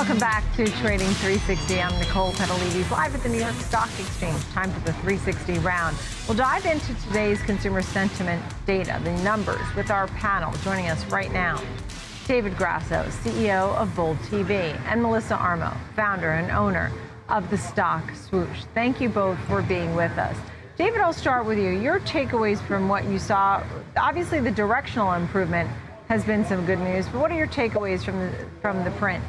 Welcome back to Trading 360. I'm Nicole Petallides, live at the New York Stock Exchange. Time for the 360 round. We'll dive into today's consumer sentiment data, the numbers, with our panel. Joining us right now, David Grasso, CEO of Bold TV, and Melissa Armo, founder and owner of the stock Swoosh. Thank you both for being with us. David, I'll start with you. Your takeaways from what you saw, obviously the directional improvement has been some good news, but what are your takeaways from the, from the print?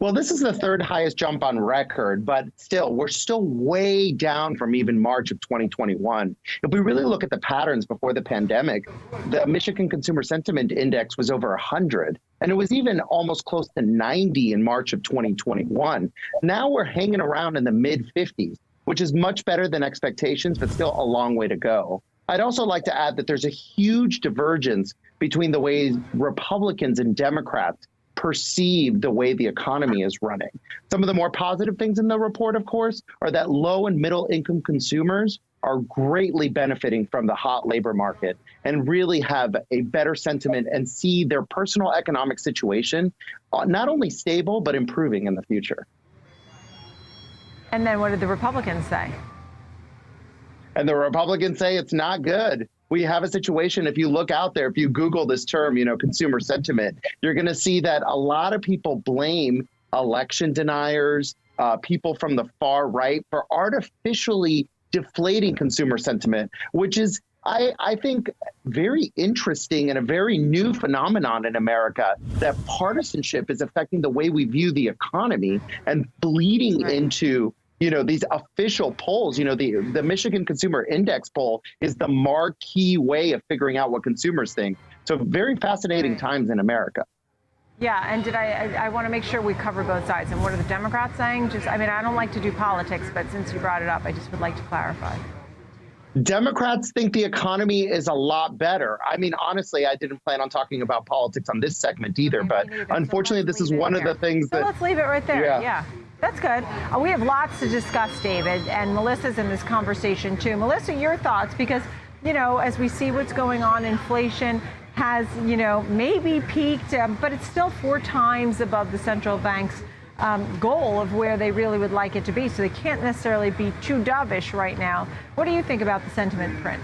Well, this is the third highest jump on record, but still, we're still way down from even March of 2021. If we really look at the patterns before the pandemic, the Michigan Consumer Sentiment Index was over 100, and it was even almost close to 90 in March of 2021. Now we're hanging around in the mid 50s, which is much better than expectations, but still a long way to go. I'd also like to add that there's a huge divergence between the ways Republicans and Democrats perceive the way the economy is running. Some of the more positive things in the report, of course, are that low and middle income consumers are greatly benefiting from the hot labor market and really have a better sentiment and see their personal economic situation uh, not only stable, but improving in the future. And then what did the Republicans say? And the Republicans say it's not good we have a situation if you look out there if you google this term you know consumer sentiment you're going to see that a lot of people blame election deniers uh, people from the far right for artificially deflating consumer sentiment which is I, I think very interesting and a very new phenomenon in America that partisanship is affecting the way we view the economy and bleeding into you know these official polls you know the the michigan consumer index poll is the marquee way of figuring out what consumers think so very fascinating mm. times in america yeah, and did I, I, I want to make sure we cover both sides. And what are the Democrats saying? Just, I mean, I don't like to do politics, but since you brought it up, I just would like to clarify. Democrats think the economy is a lot better. I mean, honestly, I didn't plan on talking about politics on this segment either, okay, but unfortunately, so this is one of the things so that. Let's leave it right there. yeah. yeah. That's good. Uh, we have lots to discuss, David, and Melissa's in this conversation too. Melissa, your thoughts, because, you know, as we see what's going on, inflation has, you know, maybe peaked, um, but it's still four times above the central bank's um, goal of where they really would like it to be. So they can't necessarily be too dovish right now. What do you think about the sentiment print?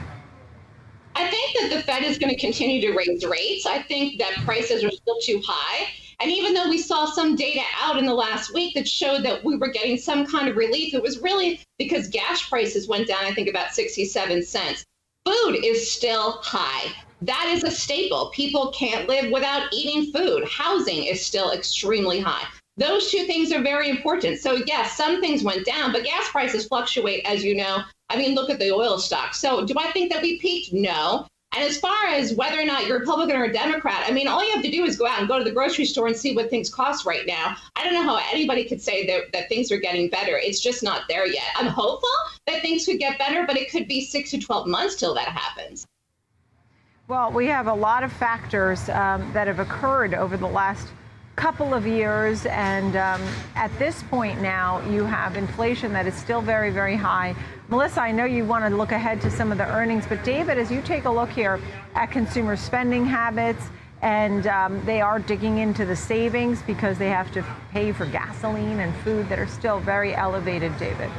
I think that the Fed is going to continue to raise rates. I think that prices are still too high. And even though we saw some data out in the last week that showed that we were getting some kind of relief, it was really because gas prices went down, I think, about 67 cents. Food is still high. That is a staple. People can't live without eating food. Housing is still extremely high. Those two things are very important. So, yes, some things went down, but gas prices fluctuate, as you know. I mean, look at the oil stock. So, do I think that we peaked? No. And as far as whether or not you're Republican or Democrat, I mean, all you have to do is go out and go to the grocery store and see what things cost right now. I don't know how anybody could say that, that things are getting better. It's just not there yet. I'm hopeful that things could get better, but it could be six to 12 months till that happens. Well, we have a lot of factors um, that have occurred over the last couple of years. And um, at this point now, you have inflation that is still very, very high. Melissa, I know you want to look ahead to some of the earnings, but David, as you take a look here at consumer spending habits, and um, they are digging into the savings because they have to pay for gasoline and food that are still very elevated, David.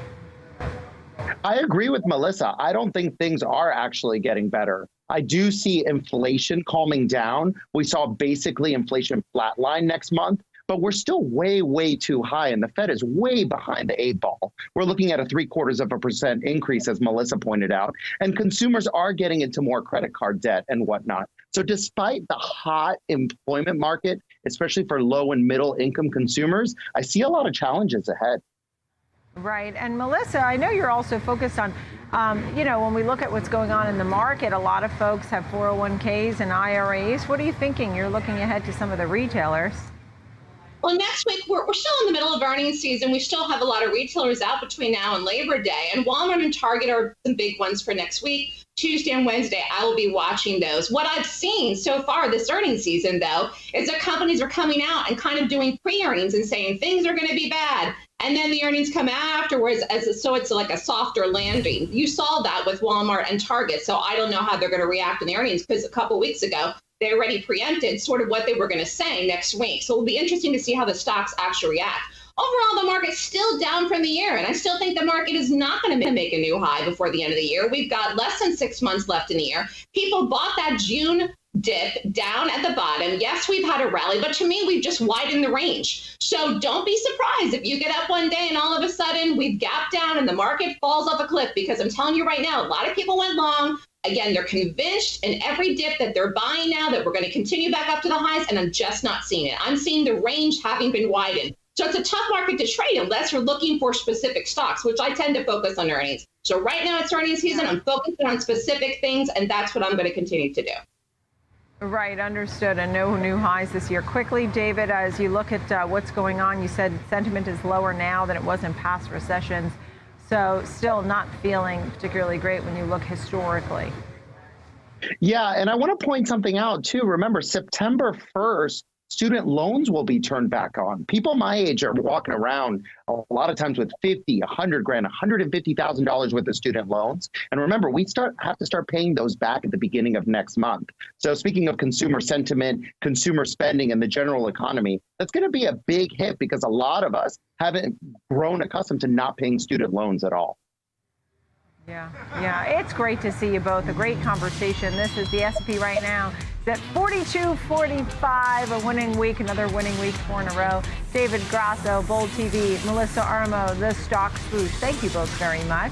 I agree with Melissa. I don't think things are actually getting better. I do see inflation calming down. We saw basically inflation flatline next month, but we're still way, way too high, and the Fed is way behind the eight ball. We're looking at a three quarters of a percent increase, as Melissa pointed out, and consumers are getting into more credit card debt and whatnot. So, despite the hot employment market, especially for low and middle income consumers, I see a lot of challenges ahead. Right. And Melissa, I know you're also focused on, um, you know, when we look at what's going on in the market, a lot of folks have 401ks and IRAs. What are you thinking? You're looking ahead to some of the retailers. Well, next week, we're, we're still in the middle of earnings season. We still have a lot of retailers out between now and Labor Day. And Walmart and Target are some big ones for next week. Tuesday and Wednesday, I will be watching those. What I've seen so far this earnings season, though, is that companies are coming out and kind of doing pre earnings and saying things are going to be bad and then the earnings come afterwards as a, so it's like a softer landing. You saw that with Walmart and Target, so I don't know how they're going to react in the earnings because a couple weeks ago they already preempted sort of what they were going to say next week. So it'll be interesting to see how the stocks actually react. Overall, the market's still down from the year, and I still think the market is not going to make a new high before the end of the year. We've got less than six months left in the year. People bought that June dip down at the bottom. Yes, we've had a rally, but to me, we've just widened the range. So don't be surprised if you get up one day and all of a sudden we've gapped down and the market falls off a cliff because I'm telling you right now, a lot of people went long. Again, they're convinced in every dip that they're buying now that we're going to continue back up to the highs, and I'm just not seeing it. I'm seeing the range having been widened. So it's a tough market to trade unless you're looking for specific stocks, which I tend to focus on earnings. So right now it's earnings season. I'm focusing on specific things, and that's what I'm going to continue to do. Right, understood. And no new highs this year. Quickly, David, as you look at uh, what's going on, you said sentiment is lower now than it was in past recessions. So still not feeling particularly great when you look historically. Yeah, and I want to point something out too. Remember, September 1st student loans will be turned back on. People my age are walking around a lot of times with 50, 100 grand, 150,000 dollars worth of student loans. And remember, we start have to start paying those back at the beginning of next month. So speaking of consumer sentiment, consumer spending and the general economy, that's going to be a big hit because a lot of us haven't grown accustomed to not paying student loans at all. Yeah, yeah, it's great to see you both. A great conversation. This is the S&P right now. It's at 42.45, a winning week, another winning week, four in a row. David Grasso, Bold TV, Melissa Armo, The Stock Swoosh. Thank you both very much.